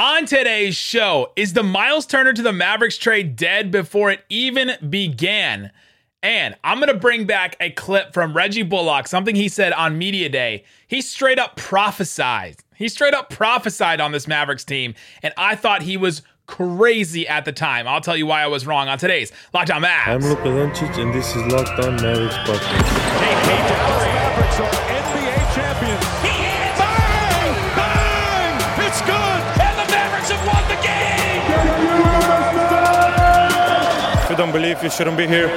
On today's show, is the Miles Turner to the Mavericks trade dead before it even began? And I'm going to bring back a clip from Reggie Bullock, something he said on Media Day. He straight up prophesied. He straight up prophesied on this Mavericks team. And I thought he was crazy at the time. I'll tell you why I was wrong on today's Locked On Mavs. I'm Luka Doncic, and this is Locked On Mavericks podcast. Don't believe, you shouldn't be here.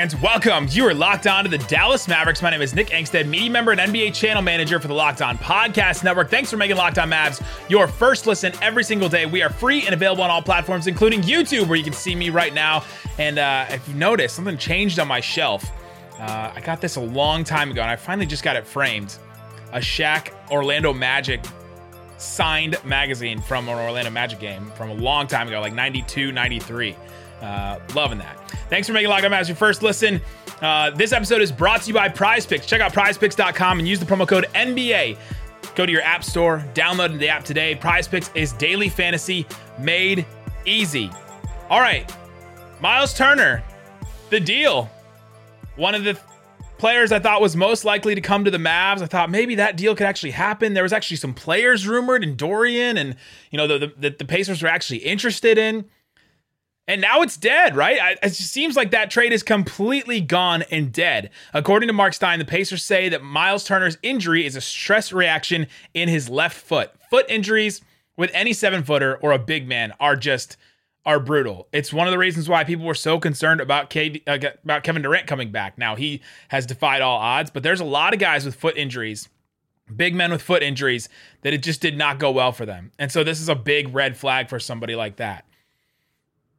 And welcome. You are locked on to the Dallas Mavericks. My name is Nick Angstadt, media member and NBA channel manager for the Locked On Podcast Network. Thanks for making Locked On Mavs your first listen every single day. We are free and available on all platforms, including YouTube, where you can see me right now. And uh, if you notice, something changed on my shelf. Uh, I got this a long time ago, and I finally just got it framed. A Shaq Orlando Magic signed magazine from an Orlando Magic game from a long time ago, like 92, 93. Uh, loving that. Thanks for making Locked On Mavs your first listen. Uh, this episode is brought to you by Prize Picks. Check out prizepicks.com and use the promo code NBA. Go to your app store, download the app today. Prize Picks is daily fantasy made easy. All right, Miles Turner, the deal. One of the players I thought was most likely to come to the Mavs. I thought maybe that deal could actually happen. There was actually some players rumored in Dorian, and you know the the, the Pacers were actually interested in. And now it's dead, right? I, it seems like that trade is completely gone and dead. According to Mark Stein, the Pacers say that Miles Turner's injury is a stress reaction in his left foot. Foot injuries with any seven footer or a big man are just are brutal. It's one of the reasons why people were so concerned about KD, uh, about Kevin Durant coming back. Now he has defied all odds, but there's a lot of guys with foot injuries, big men with foot injuries that it just did not go well for them. And so this is a big red flag for somebody like that.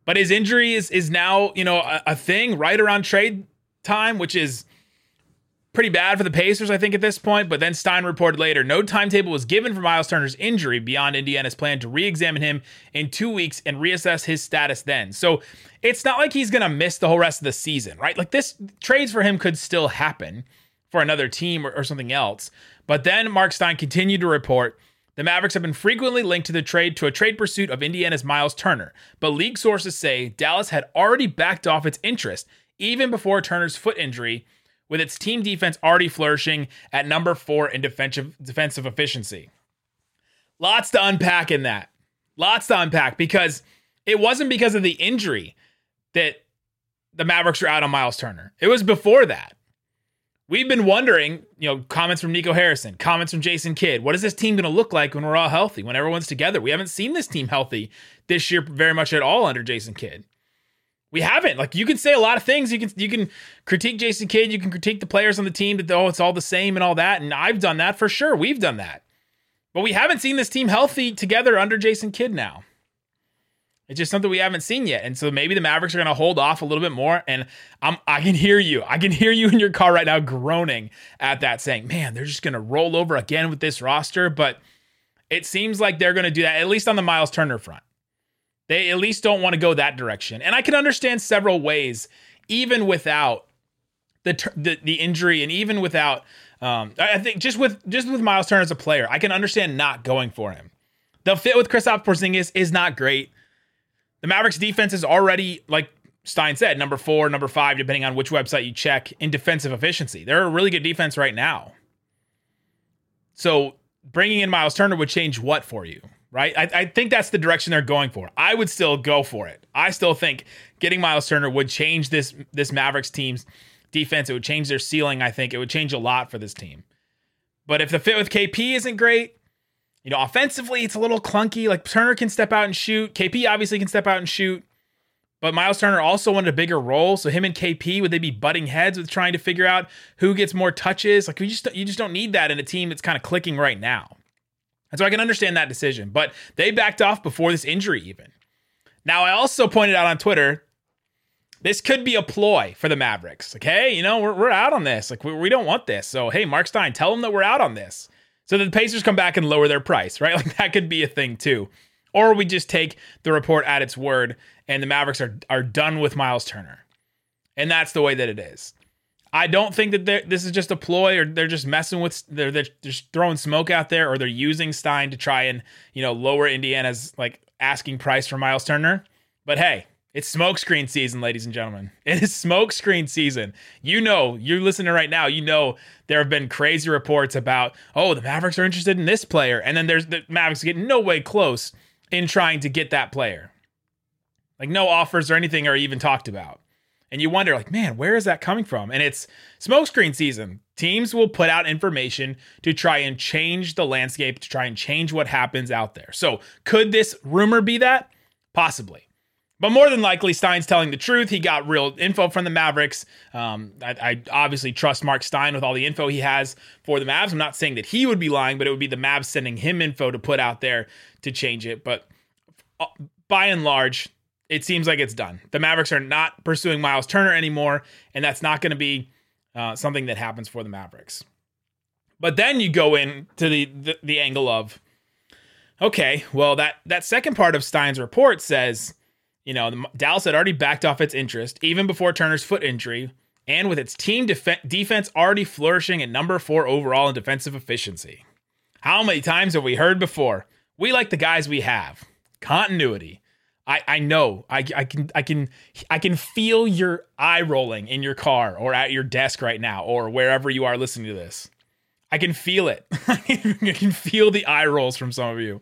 But his injury is is now, you know, a, a thing right around trade time, which is pretty bad for the Pacers, I think, at this point. But then Stein reported later no timetable was given for Miles Turner's injury beyond Indiana's plan to re examine him in two weeks and reassess his status then. So it's not like he's going to miss the whole rest of the season, right? Like this trades for him could still happen for another team or, or something else. But then Mark Stein continued to report. The Mavericks have been frequently linked to the trade to a trade pursuit of Indiana's Miles Turner, but league sources say Dallas had already backed off its interest even before Turner's foot injury, with its team defense already flourishing at number four in defensive defensive efficiency. Lots to unpack in that. Lots to unpack because it wasn't because of the injury that the Mavericks were out on Miles Turner. It was before that. We've been wondering, you know, comments from Nico Harrison, comments from Jason Kidd. What is this team going to look like when we're all healthy, when everyone's together? We haven't seen this team healthy this year very much at all under Jason Kidd. We haven't. Like you can say a lot of things. You can you can critique Jason Kidd. You can critique the players on the team that oh it's all the same and all that. And I've done that for sure. We've done that, but we haven't seen this team healthy together under Jason Kidd now. It's just something we haven't seen yet. And so maybe the Mavericks are going to hold off a little bit more. And I'm, I can hear you. I can hear you in your car right now groaning at that, saying, man, they're just going to roll over again with this roster. But it seems like they're going to do that, at least on the Miles Turner front. They at least don't want to go that direction. And I can understand several ways, even without the, the, the injury and even without, um, I think just with, just with Miles Turner as a player, I can understand not going for him. The fit with Kristaps Porzingis is not great. The Mavericks defense is already, like Stein said, number four, number five, depending on which website you check, in defensive efficiency. They're a really good defense right now. So bringing in Miles Turner would change what for you, right? I, I, think that's the direction they're going for. I would still go for it. I still think getting Miles Turner would change this this Mavericks team's defense. It would change their ceiling. I think it would change a lot for this team. But if the fit with KP isn't great, you know, offensively, it's a little clunky. Like Turner can step out and shoot. KP obviously can step out and shoot. But Miles Turner also wanted a bigger role. So him and KP, would they be butting heads with trying to figure out who gets more touches? Like we just you just don't need that in a team that's kind of clicking right now. And so I can understand that decision. But they backed off before this injury even. Now I also pointed out on Twitter, this could be a ploy for the Mavericks. Like, hey, you know, we're, we're out on this. Like we, we don't want this. So hey, Mark Stein, tell them that we're out on this. So that the Pacers come back and lower their price, right? Like that could be a thing too. Or we just take the report at its word and the Mavericks are are done with Miles Turner. And that's the way that it is. I don't think that this is just a ploy or they're just messing with they're, they're just throwing smoke out there or they're using Stein to try and you know lower Indiana's like asking price for Miles Turner. But hey, it's smokescreen season, ladies and gentlemen. It is smokescreen season. You know, you're listening right now. You know there have been crazy reports about oh the Mavericks are interested in this player, and then there's the Mavericks getting no way close in trying to get that player. Like no offers or anything are even talked about and you wonder like man where is that coming from and it's smokescreen season teams will put out information to try and change the landscape to try and change what happens out there so could this rumor be that possibly but more than likely, Stein's telling the truth. He got real info from the Mavericks. Um, I, I, obviously trust Mark Stein with all the info he has for the Mavs. I'm not saying that he would be lying, but it would be the Mavs sending him info to put out there to change it. But uh, by and large, it seems like it's done. The Mavericks are not pursuing Miles Turner anymore, and that's not going to be uh, something that happens for the Mavericks. But then you go in to the, the, the angle of, okay, well that that second part of Stein's report says, you know, the, Dallas had already backed off its interest even before Turner's foot injury, and with its team def- defense already flourishing at number four overall in defensive efficiency. How many times have we heard before? We like the guys we have. Continuity. I, I know I, I can I can I can feel your eye rolling in your car or at your desk right now or wherever you are listening to this. I can feel it. I can feel the eye rolls from some of you.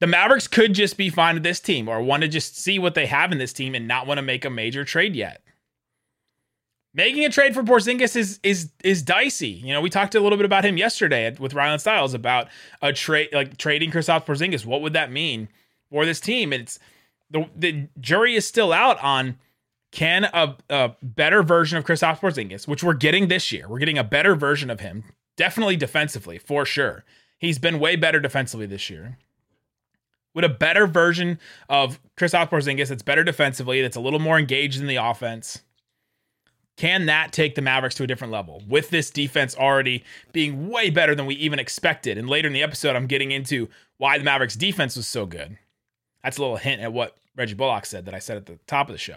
The Mavericks could just be fine with this team or want to just see what they have in this team and not want to make a major trade yet. Making a trade for Porzingis is is is dicey. You know, we talked a little bit about him yesterday with Ryan Stiles about a trade like trading Kristaps Porzingis. What would that mean? For this team. It's the the jury is still out on can a, a better version of Kristaps Porzingis, which we're getting this year. We're getting a better version of him, definitely defensively for sure. He's been way better defensively this year. With a better version of Kristaps Porzingis that's better defensively, that's a little more engaged in the offense. Can that take the Mavericks to a different level with this defense already being way better than we even expected? And later in the episode, I'm getting into why the Mavericks defense was so good. That's a little hint at what Reggie Bullock said that I said at the top of the show.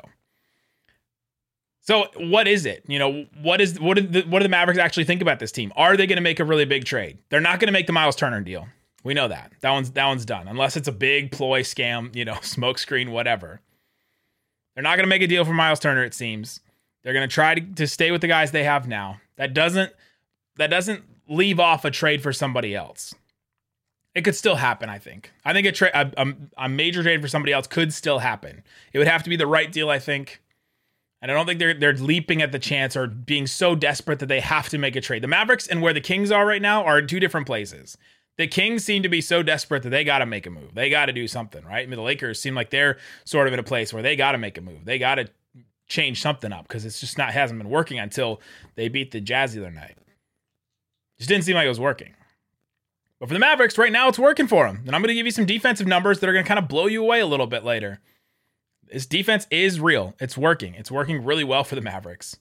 So what is it? You know, what is what do the, what do the Mavericks actually think about this team? Are they going to make a really big trade? They're not going to make the Miles Turner deal. We know that. That one's that one's done. Unless it's a big ploy scam, you know, smokescreen, whatever. They're not going to make a deal for Miles Turner. It seems they're going to try to stay with the guys they have now. That doesn't that doesn't leave off a trade for somebody else. It could still happen, I think. I think a, tra- a, a, a major trade for somebody else could still happen. It would have to be the right deal, I think. And I don't think they're they're leaping at the chance or being so desperate that they have to make a trade. The Mavericks and where the Kings are right now are in two different places. The Kings seem to be so desperate that they got to make a move. They got to do something, right? I mean, the Lakers seem like they're sort of in a place where they got to make a move. They got to change something up because it's just not hasn't been working until they beat the Jazz the other night. Just didn't seem like it was working. But for the Mavericks, right now it's working for them. And I'm going to give you some defensive numbers that are going to kind of blow you away a little bit later. This defense is real. It's working. It's working really well for the Mavericks.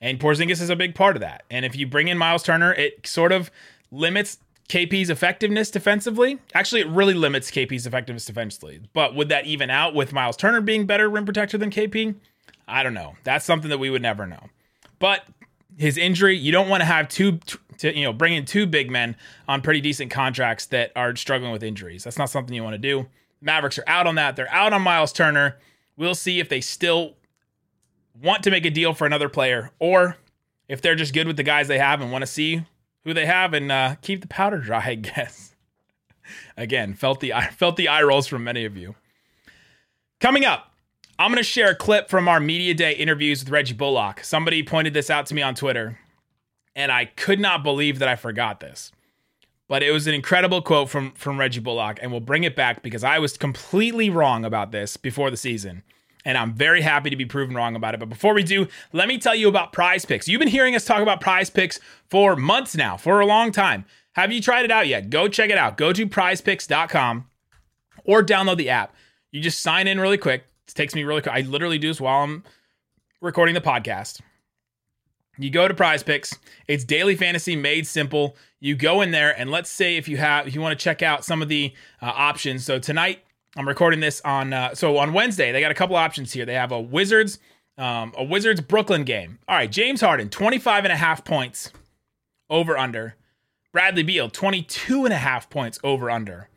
And Porzingis is a big part of that. And if you bring in Miles Turner, it sort of limits KP's effectiveness defensively. Actually, it really limits KP's effectiveness defensively. But would that even out with Miles Turner being better rim protector than KP? I don't know. That's something that we would never know. But his injury, you don't want to have two to you know bring in two big men on pretty decent contracts that are struggling with injuries. That's not something you want to do. Mavericks are out on that. They're out on Miles Turner. We'll see if they still want to make a deal for another player or if they're just good with the guys they have and want to see who they have and uh, keep the powder dry, I guess. Again, felt the felt the eye rolls from many of you. Coming up, I'm going to share a clip from our media day interviews with Reggie Bullock. Somebody pointed this out to me on Twitter and I could not believe that I forgot this. But it was an incredible quote from from Reggie Bullock, and we'll bring it back because I was completely wrong about this before the season. And I'm very happy to be proven wrong about it. But before we do, let me tell you about prize picks. You've been hearing us talk about prize picks for months now, for a long time. Have you tried it out yet? Go check it out. Go to prizepicks.com or download the app. You just sign in really quick. It takes me really. I literally do this while I'm recording the podcast. You go to Prize Picks. It's daily fantasy made simple. You go in there, and let's say if you have, if you want to check out some of the uh, options. So tonight, I'm recording this on. Uh, so on Wednesday, they got a couple options here. They have a Wizards Um, a Wizards Brooklyn game. All right, James Harden, 25 and a half points over under. Bradley Beal, 22 and a half points over under.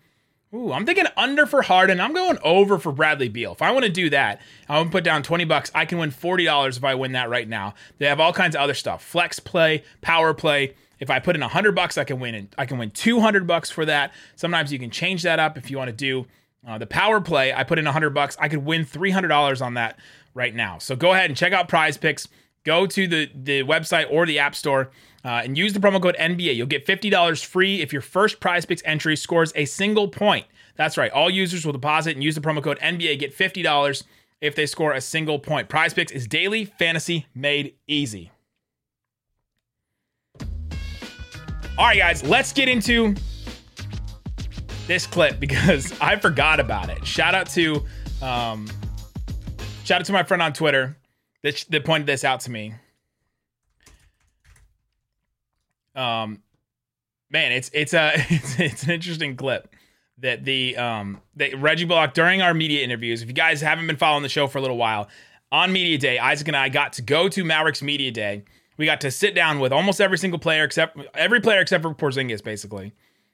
Ooh, I'm thinking under for Harden. I'm going over for Bradley Beal. If I want to do that, I want to put down 20 bucks. I can win $40 if I win that right now. They have all kinds of other stuff. Flex play, power play. If I put in 100 bucks, I can win I can win 200 bucks for that. Sometimes you can change that up if you want to do uh, the power play. I put in 100 bucks. I could win $300 on that right now. So go ahead and check out Prize Picks. Go to the the website or the App Store uh, and use the promo code NBA. You'll get $50 free if your first prize picks entry scores a single point. That's right. All users will deposit and use the promo code NBA, get $50 if they score a single point. Prize picks is daily fantasy made easy. All right, guys, let's get into this clip because I forgot about it. Shout out to um, shout out to my friend on Twitter that, that pointed this out to me. Um, man, it's it's a it's, it's an interesting clip that the um that Reggie Bullock during our media interviews. If you guys haven't been following the show for a little while, on media day, Isaac and I got to go to Mavericks media day. We got to sit down with almost every single player except every player except for Porzingis, basically,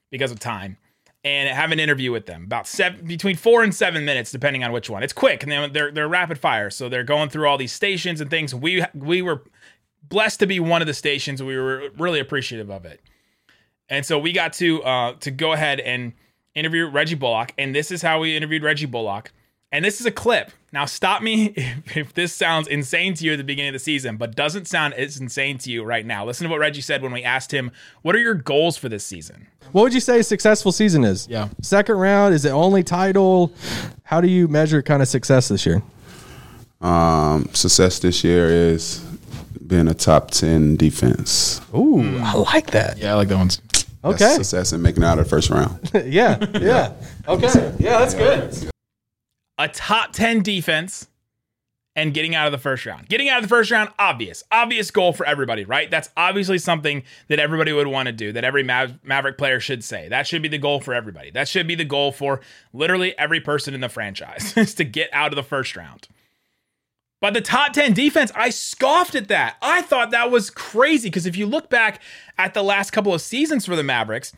because of time, and have an interview with them about seven between four and seven minutes, depending on which one. It's quick and they're they're, they're rapid fire, so they're going through all these stations and things. We we were blessed to be one of the stations. We were really appreciative of it. And so we got to uh, to go ahead and interview Reggie Bullock, and this is how we interviewed Reggie Bullock. And this is a clip. Now, stop me if, if, this sounds insane to you at the beginning of the season, but doesn't sound as insane to you right now. Listen to what Reggie said when we asked him, "What are your goals for this season?" What would you say a successful season is? Yeah, second round is it only title? How do you measure kind of success this year? Um, success this year is being a top ten defense. Ooh, mm. I like that. Yeah, I like that one. Okay, that's success in making out of the first round. yeah, yeah. Okay, yeah, that's good. A top ten defense and getting out of the first round. Getting out of the first round, obvious, obvious goal for everybody, right? That's obviously something that everybody would want to do, that every Mav- Maverick player should say. That should be the goal for everybody. That should be the goal for literally every person in the franchise is to get out of the first round. But the top 10 defense, I scoffed at that. I thought that was crazy because if you look back at the last couple of seasons for the Mavericks,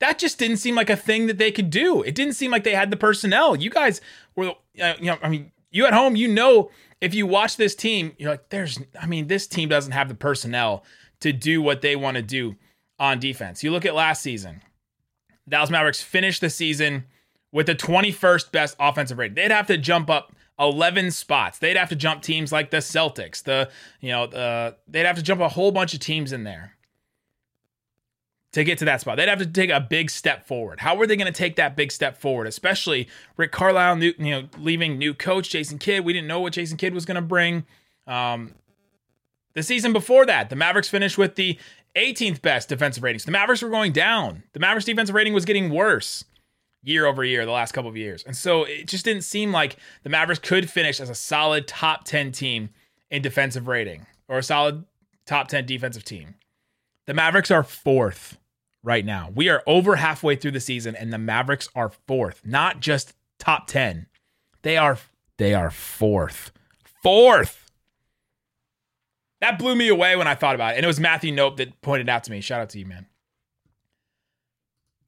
that just didn't seem like a thing that they could do. It didn't seem like they had the personnel. You guys were, uh, you know, I mean, you at home, you know, if you watch this team, you're like, there's, I mean, this team doesn't have the personnel to do what they want to do on defense. You look at last season, Dallas Mavericks finished the season with the 21st best offensive rating. They'd have to jump up 11 spots. They'd have to jump teams like the Celtics, the, you know, uh, they'd have to jump a whole bunch of teams in there to get to that spot. They'd have to take a big step forward. How were they going to take that big step forward? Especially Rick Carlisle, new, you know, leaving new coach Jason Kidd. We didn't know what Jason Kidd was going to bring. Um, the season before that, the Mavericks finished with the 18th best defensive ratings. The Mavericks were going down. The Mavericks defensive rating was getting worse year over year the last couple of years. And so it just didn't seem like the Mavericks could finish as a solid top 10 team in defensive rating or a solid top 10 defensive team. The Mavericks are fourth right now. We are over halfway through the season and the Mavericks are fourth, not just top 10. They are they are fourth. Fourth. That blew me away when I thought about it. And it was Matthew Nope that pointed out to me. Shout out to you, man.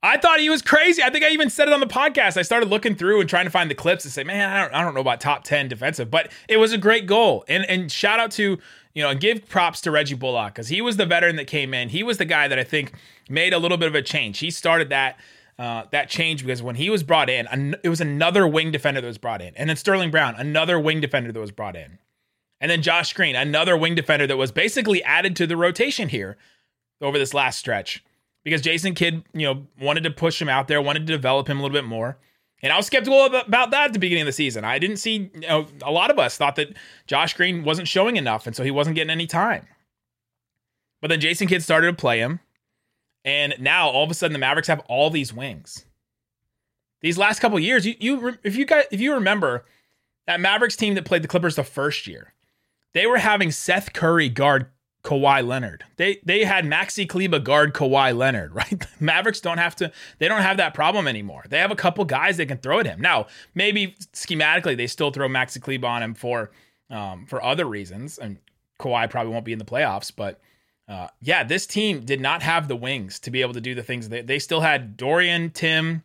I thought he was crazy. I think I even said it on the podcast. I started looking through and trying to find the clips and say, man, I don't, I don't know about top 10 defensive, but it was a great goal. And, and shout out to, you know, and give props to Reggie Bullock because he was the veteran that came in. He was the guy that I think made a little bit of a change. He started that. Uh, that change because when he was brought in, an- it was another wing defender that was brought in, and then Sterling Brown, another wing defender that was brought in, and then Josh Green, another wing defender that was basically added to the rotation here over this last stretch because Jason Kidd, you know, wanted to push him out there, wanted to develop him a little bit more. And I was skeptical about that at the beginning of the season. I didn't see, you know, a lot of us thought that Josh Green wasn't showing enough, and so he wasn't getting any time. But then Jason Kidd started to play him, and now all of a sudden the Mavericks have all these wings. These last couple years, you, you if you guys if you remember that Mavericks team that played the Clippers the first year, they were having Seth Curry guard Kawhi Leonard. They they had Maxi Kleber guard Kawhi Leonard, right? Mavericks don't have to they don't have that problem anymore. They have a couple guys they can throw at him. Now, maybe schematically they still throw Maxi Kleber on him for um, for other reasons, and Kawhi probably won't be in the playoffs. But uh, yeah, this team did not have the wings to be able to do the things they they still had Dorian, Tim,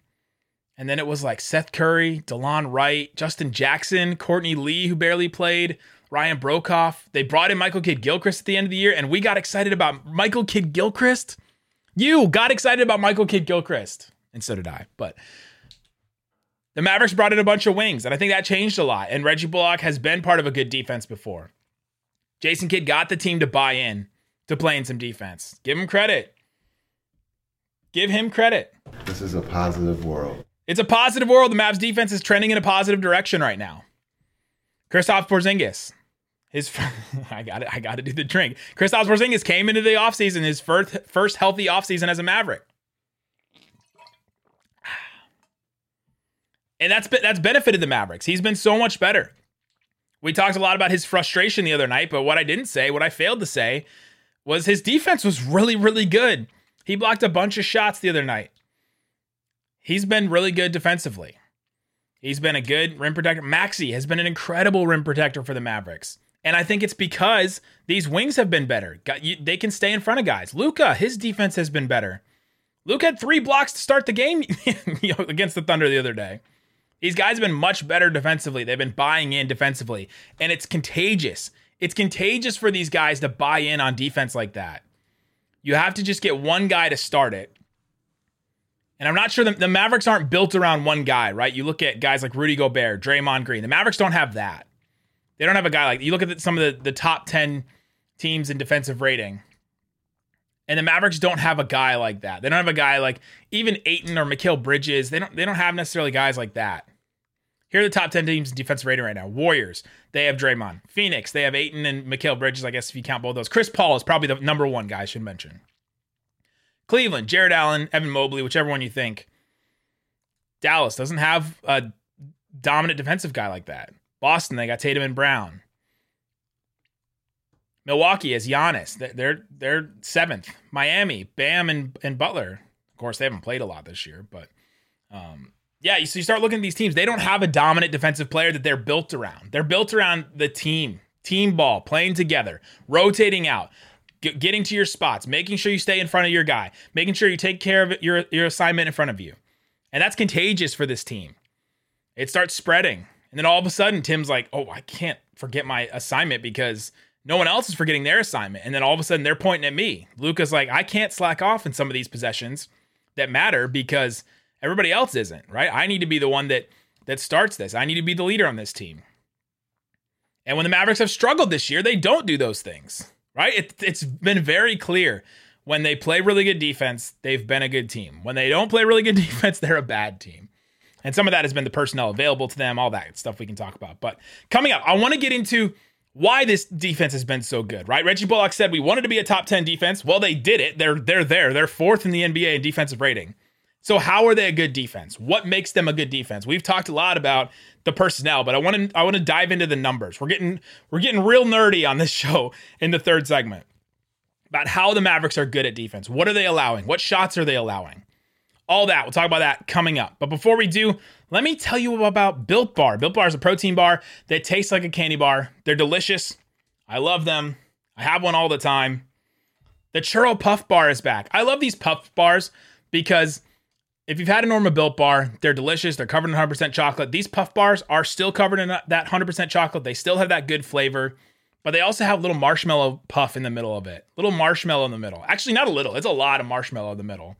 and then it was like Seth Curry, DeLon Wright, Justin Jackson, Courtney Lee, who barely played, Ryan Broekhoff. They brought in Michael Kidd Gilchrist at the end of the year, and we got excited about Michael Kidd Gilchrist. You got excited about Michael Kidd Gilchrist, and so did I. But the Mavericks brought in a bunch of wings, and I think that changed a lot. And Reggie Bullock has been part of a good defense before. Jason Kidd got the team to buy in to playing some defense. Give him credit. Give him credit. This is a positive world. It's a positive world. The Mavs defense is trending in a positive direction right now. Kristaps Porzingis, his I got it. I got to do the drink. Kristaps Porzingis came into the offseason, his first first healthy offseason as a Maverick. And that's that's benefited the Mavericks. He's been so much better. We talked a lot about his frustration the other night, but what I didn't say, what I failed to say, was his defense was really, really good. He blocked a bunch of shots the other night. He's been really good defensively. He's been a good rim protector. Maxey has been an incredible rim protector for the Mavericks. And I think it's because these wings have been better. They can stay in front of guys. Luka, his defense has been better. Luke had three blocks to start the game against the Thunder the other day. These guys have been much better defensively. They've been buying in defensively, and it's contagious. It's contagious for these guys to buy in on defense like that. You have to just get one guy to start it. And I'm not sure the, the Mavericks aren't built around one guy, right? You look at guys like Rudy Gobert, Draymond Green. The Mavericks don't have that. They don't have a guy like you look at some of the, the top 10 teams in defensive rating. And the Mavericks don't have a guy like that. They don't have a guy like even Ayton or Mikal Bridges. They don't they don't have necessarily guys like that. Here are the top 10 teams in defensive rating right now. Warriors, they have Draymond. Phoenix, they have Ayton and Mikal Bridges, I guess if you count both those. Chris Paul is probably the number one guy I should mention. Cleveland, Jarrett Allen, Evan Mobley, whichever one you think. Dallas doesn't have a dominant defensive guy like that. Boston, they got Tatum and Brown. Milwaukee is Giannis. They're they're seventh. Miami, Bam and, and Butler. Of course, they haven't played a lot this year, but um, yeah, so you start looking at these teams, they don't have a dominant defensive player that they're built around. They're built around the team, team ball, playing together, rotating out, getting to your spots, making sure you stay in front of your guy, making sure you take care of your, your assignment in front of you. And that's contagious for this team. It starts spreading. And then all of a sudden, Tim's like, oh, I can't forget my assignment because no one else is forgetting their assignment. And then all of a sudden, they're pointing at me. Luka's like, I can't slack off in some of these possessions that matter because – Everybody else isn't, right? I need to be the one that that starts this. I need to be the leader on this team. And when the Mavericks have struggled this year, they don't do those things, right? It, it's been very clear. When they play really good defense, they've been a good team. When they don't play really good defense, they're a bad team. And some of that has been the personnel available to them, all that stuff we can talk about. But coming up, I want to get into why this defense has been so good, right? Reggie Bullock said we wanted to be a top 10 defense. Well, they did it. They're they're there. They're fourth in the NBA in defensive rating. So how are they a good defense? What makes them a good defense? We've talked a lot about the personnel, but I want to I want to dive into the numbers. We're getting we're getting real nerdy on this show in the third segment about how the Mavericks are good at defense. What are they allowing? What shots are they allowing? All that. We'll talk about that coming up. But before we do, let me tell you about Built Bar. Built Bar is a protein bar that tastes like a candy bar. They're delicious. I love them. I have one all the time. The Churro Puff Bar is back. I love these puff bars because if you've had a Norma Built Bar, they're delicious. They're covered in 100% chocolate. These puff bars are still covered in that 100% chocolate. They still have that good flavor, but they also have a little marshmallow puff in the middle of it. Little marshmallow in the middle. Actually, not a little. It's a lot of marshmallow in the middle,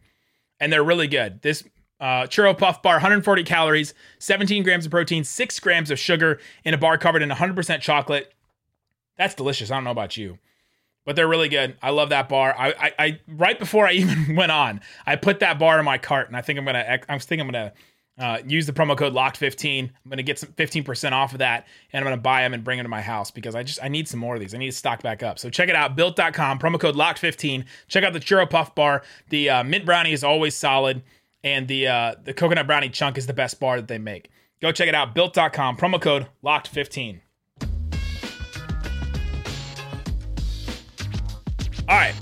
and they're really good. This uh, churro puff bar, 140 calories, 17 grams of protein, six grams of sugar in a bar covered in 100% chocolate. That's delicious. I don't know about you but they're really good. I love that bar. I, I, I, right before I even went on, I put that bar in my cart, and I think I'm gonna, I think I'm gonna uh, use the promo code locked15. I'm gonna get some 15% off of that, and I'm gonna buy them and bring them to my house because I just I need some more of these. I need to stock back up. So check it out, built.com. Promo code locked15. Check out the churro puff bar. The uh, mint brownie is always solid, and the uh, the coconut brownie chunk is the best bar that they make. Go check it out, built.com. Promo code locked15. All right.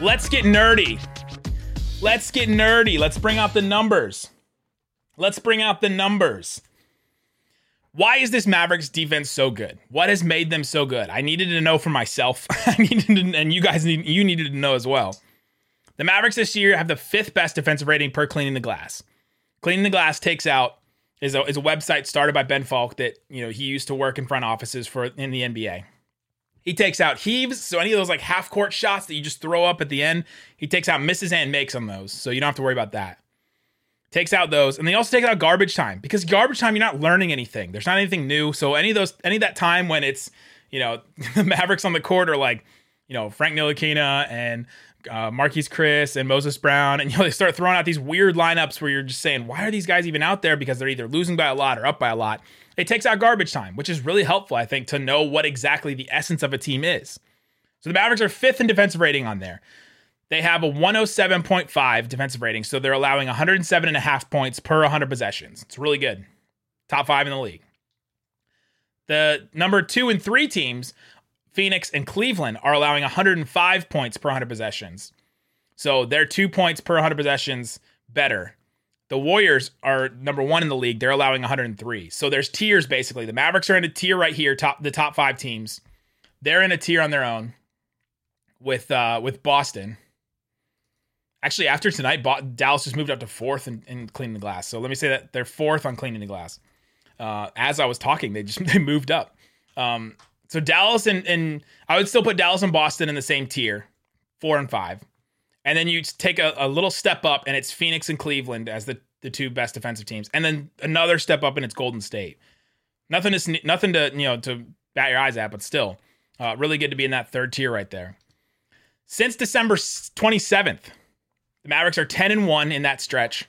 Let's get nerdy. Let's get nerdy. Let's bring out the numbers. Let's bring out the numbers. Why is this Mavericks defense so good? What has made them so good? I needed to know for myself. I needed to, and you guys need you needed to know as well. The Mavericks this year have the fifth best defensive rating per cleaning the glass. Cleaning the glass takes out is a, is a website started by Ben Falk that you know he used to work in front offices for in the NBA. He takes out heaves, so any of those like half court shots that you just throw up at the end, he takes out misses and makes on those, so you don't have to worry about that. Takes out those, and they also take out garbage time because garbage time you're not learning anything. There's not anything new. So any of those, any of that time when it's you know the Mavericks on the court are like you know Frank Ntilikina and uh, Marquese Chriss and Moses Brown, and you know they start throwing out these weird lineups where you're just saying, why are these guys even out there? Because they're either losing by a lot or up by a lot. It takes out garbage time, which is really helpful, I think, to know what exactly the essence of a team is. So the Mavericks are fifth in defensive rating on there. They have a 107.5 defensive rating, so they're allowing 107 and a half points per 100 possessions. It's really good. Top five in the league. The number two and three teams Phoenix and Cleveland are allowing 105 points per 100 possessions. So they're two points per 100 possessions better. The Warriors are number one in the league. They're allowing 103. So there's tiers basically. The Mavericks are in a tier right here, top the top five teams. They're in a tier on their own with uh, with Boston. Actually, after tonight, Dallas just moved up to fourth in, in cleaning the glass. So let me say that they're fourth on cleaning the glass. Uh, as I was talking, they just they moved up. Um, so Dallas and, and I would still put Dallas and Boston in the same tier, four and five. And then you take a, a little step up, and it's Phoenix and Cleveland as the, the two best defensive teams. And then another step up, and it's Golden State. Nothing to nothing to you know to bat your eyes at, but still, uh, really good to be in that third tier right there. Since December 27th, the Mavericks are 10 and 1 in that stretch.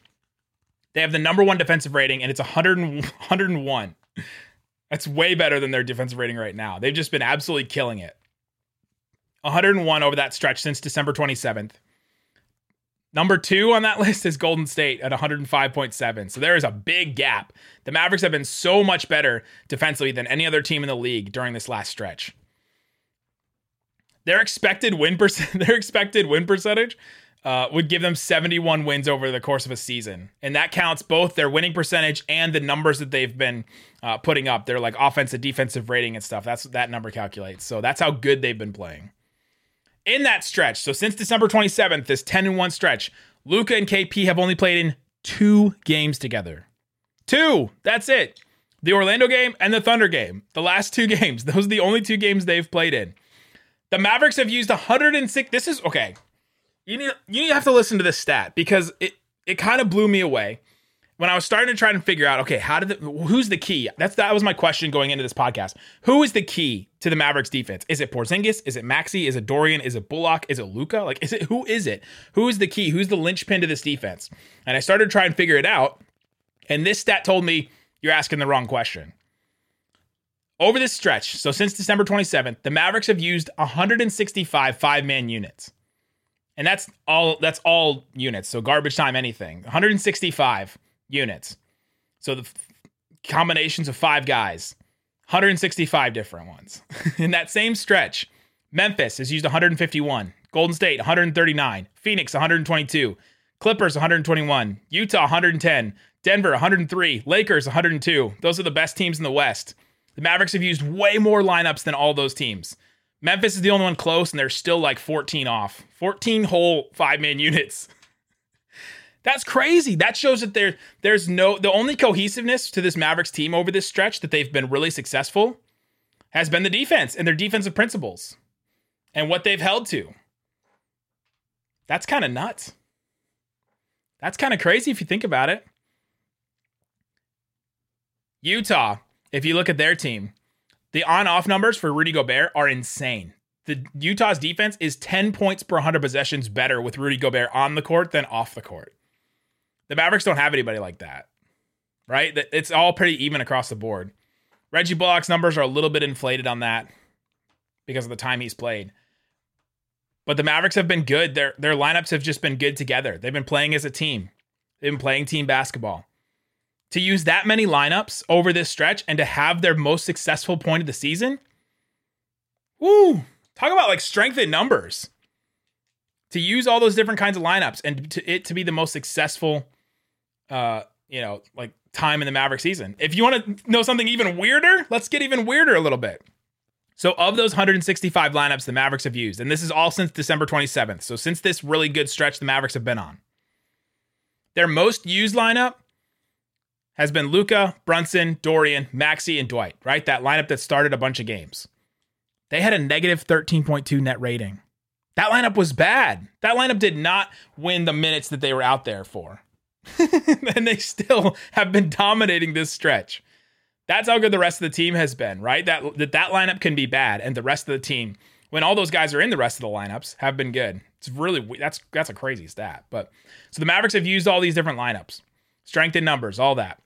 They have the number one defensive rating, and it's 100, 101. That's way better than their defensive rating right now. They've just been absolutely killing it. 101 over that stretch since December 27th. Number two on that list is Golden State at 105.7. So there is a big gap. The Mavericks have been so much better defensively than any other team in the league during this last stretch. Their expected win percent, their expected win percentage uh, would give them 71 wins over the course of a season. And that counts both their winning percentage and the numbers that they've been uh, putting up. Their like offensive, defensive rating and stuff. That's that number calculates. So that's how good they've been playing. In that stretch, so since December 27th, this 10 and 1 stretch, Luka and KP have only played in two games together. Two. That's it. The Orlando game and the Thunder game. The last two games. Those are the only two games they've played in. The Mavericks have used 106. This is okay you need you have to listen to this stat because it it kind of blew me away when I was starting to try and figure out, okay, how did the, who's the key? That's that was my question going into this podcast. Who is the key to the Mavericks defense? Is it Porzingis? Is it Maxi? Is it Dorian? Is it Bullock? Is it Luka? Like, is it who is it? Who is the key? Who's the linchpin to this defense? And I started to try and figure it out. And this stat told me you're asking the wrong question. Over this stretch, so since December 27th, the Mavericks have used 165 five man units and that's all that's all units so garbage time anything 165 units. So the f- combinations of five guys 165 different ones. In that same stretch memphis has used 151 golden state 139 phoenix 122 clippers 121 utah 110 denver 103 lakers 102 those are the best teams in the west. The mavericks have used way more lineups than all those teams. Memphis is the only one close, and they're still like 14 off. 14 whole five man units. That's crazy. That shows that there there's no the only cohesiveness to this Mavericks team over this stretch that they've been really successful has been the defense and their defensive principles and what they've held to. That's kind of nuts. That's kind of crazy if you think about it. Utah, if you look at their team, the on off numbers for Rudy Gobert are insane. The Utah's defense is 10 points per 100 possessions better with Rudy Gobert on the court than off the court. The Mavericks don't have anybody like that, right? It's all pretty even across the board. Reggie Bullock's numbers are a little bit inflated on that because of the time he's played. But the Mavericks have been good. Their their lineups have just been good together. They've been playing as a team. They've been playing team basketball to use that many lineups over this stretch and to have their most successful point of the season. Woo! Talk about like strength in numbers. To use all those different kinds of lineups and to it to be the most successful uh you know, like time in the Maverick season. If you want to know something even weirder, let's get even weirder a little bit. So, of those 165 lineups the Mavericks have used, and this is all since December 27th, so since this really good stretch the Mavericks have been on, their most used lineup has been Luka, Brunson, Dorian, Maxi, and Dwight, right? That lineup that started a bunch of games. They had a negative 13.2 net rating. That lineup was bad. That lineup did not win the minutes that they were out there for. and they still have been dominating this stretch. That's how good the rest of the team has been, right? That that that lineup can be bad, and the rest of the team, when all those guys are in the rest of the lineups, have been good. It's really that's that's a crazy stat. But so the Mavericks have used all these different lineups, strength in numbers, all that.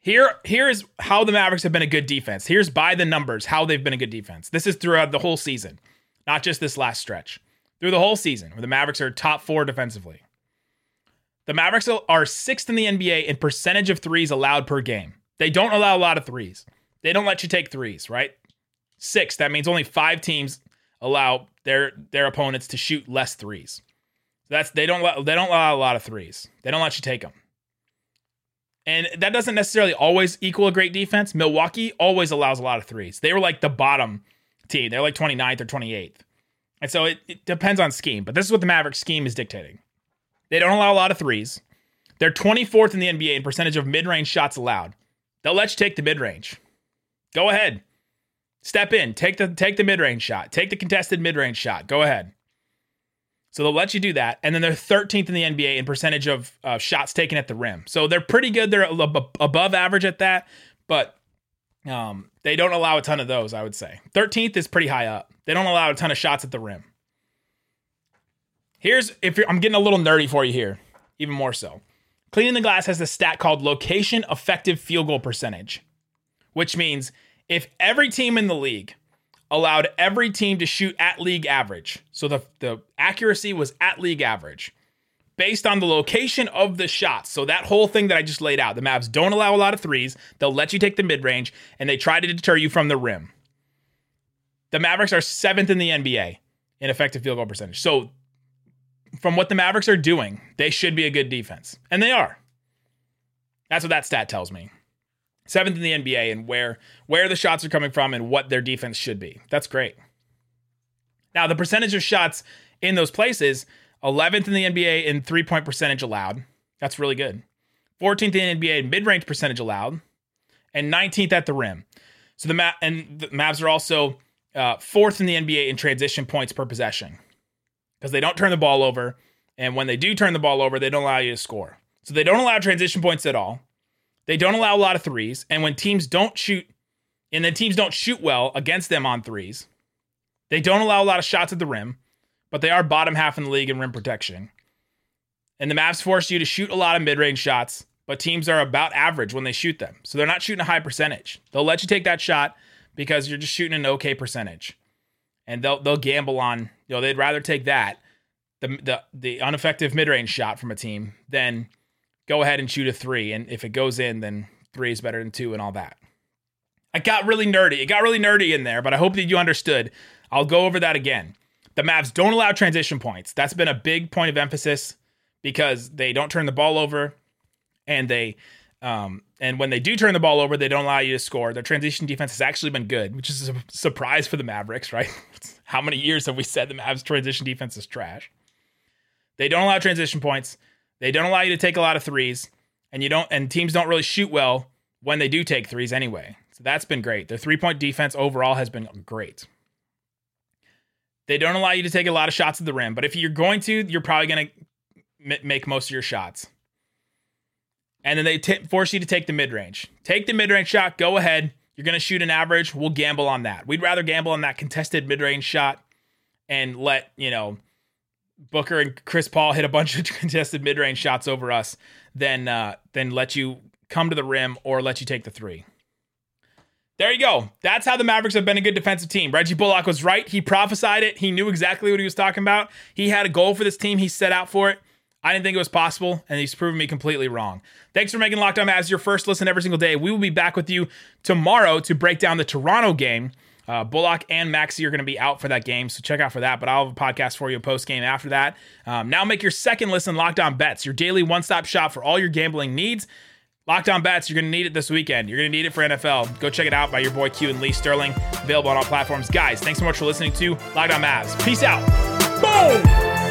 Here here is how the Mavericks have been a good defense. Here's by the numbers how they've been a good defense. This is throughout the whole season, not just this last stretch. Through the whole season, where the Mavericks are top four defensively. The Mavericks are sixth in the NBA in percentage of threes allowed per game. They don't allow a lot of threes. They don't let you take threes, right? Six. That means only five teams allow their their opponents to shoot less threes. That's they don't they don't allow a lot of threes. They don't let you take them. And that doesn't necessarily always equal a great defense. Milwaukee always allows a lot of threes. They were like the bottom team. They're like 29th or 28th. And so it, it depends on scheme, but this is what the Maverick scheme is dictating. They don't allow a lot of threes. They're 24th in the NBA in percentage of mid-range shots allowed. They'll let you take the mid range. Go ahead. Step in. Take the take the mid range shot. Take the contested mid range shot. Go ahead. So they'll let you do that, and then they're 13th in the NBA in percentage of uh, shots taken at the rim. So they're pretty good. They're above average at that, but um, they don't allow a ton of those. I would say 13th is pretty high up. They don't allow a ton of shots at the rim. Here's if I'm getting a little nerdy for you here, even more so. Cleaning the Glass has a stat called location effective field goal percentage, which means if every team in the league allowed every team to shoot at league average, so the, the accuracy was at league average, based on the location of the shots. So that whole thing that I just laid out, the Mavs don't allow a lot of threes. They'll let you take the mid range, and they try to deter you from the rim. The Mavericks are seventh in the NBA in effective field goal percentage. So from what the Mavericks are doing, they should be a good defense. And they are. That's what that stat tells me. Seventh in the NBA and where where the shots are coming from and what their defense should be. That's great. Now, the percentage of shots in those places, 11th in the NBA in three point percentage allowed. That's really good. 14th in the NBA in mid range percentage allowed, and 19th at the rim. So the Ma- and the Mavs are also uh, fourth in the NBA in transition points per possession because they don't turn the ball over. And when they do turn the ball over, they don't allow you to score. So they don't allow transition points at all. They don't allow a lot of threes. And when teams don't shoot, and the teams don't shoot well against them on threes, they don't allow a lot of shots at the rim, but they are bottom half in the league in rim protection. And the Mavs force you to shoot a lot of mid range shots, but teams are about average when they shoot them. So they're not shooting a high percentage. They'll let you take that shot because you're just shooting an okay percentage and they'll they'll gamble on you know they'd rather take that the the the ineffective mid range shot from a team than go ahead and shoot a three, and if it goes in, then three is better than two, and all that. I got really nerdy. It got really nerdy in there, but I hope that you understood. I'll go over that again. The Mavs don't allow transition points. That's been a big point of emphasis because they don't turn the ball over, and they um, and when they do turn the ball over, they don't allow you to score. Their transition defense has actually been good, which is a surprise for the Mavericks, right? How many years have we said the Mavs transition defense is trash? They don't allow transition points. They don't allow you to take a lot of threes, and you don't and teams don't really shoot well when they do take threes anyway. So that's been great. Their three-point defense overall has been great. They don't allow you to take a lot of shots at the rim, but if you're going to, you're probably going to make most of your shots and then they t- force you to take the mid range. Take the mid range shot, go ahead. You're going to shoot an average. We'll gamble on that. We'd rather gamble on that contested mid range shot and let, you know, Booker and Chris Paul hit a bunch of contested mid range shots over us than, uh, than let you come to the rim or let you take the three. There you go. That's how the Mavericks have been a good defensive team. Reggie Bullock was right. He prophesied it. He knew exactly what he was talking about. He had a goal for this team. He set out for it. I didn't think it was possible, and he's proven me completely wrong. Thanks for making Locked On as your first listen every single day. We will be back with you tomorrow to break down the Toronto game. Uh, Bullock and Maxi are going to be out for that game, so check out for that. But I'll have a podcast for you post game after that. Um, now make your second listen Locked On Bets, your daily one stop shop for all your gambling needs. Locked on bets, you're going to need it this weekend. You're going to need it for NFL. Go check it out by your boy Q and Lee Sterling. Available on all platforms. Guys, thanks so much for listening to Locked on Mavs. Peace out. Boom!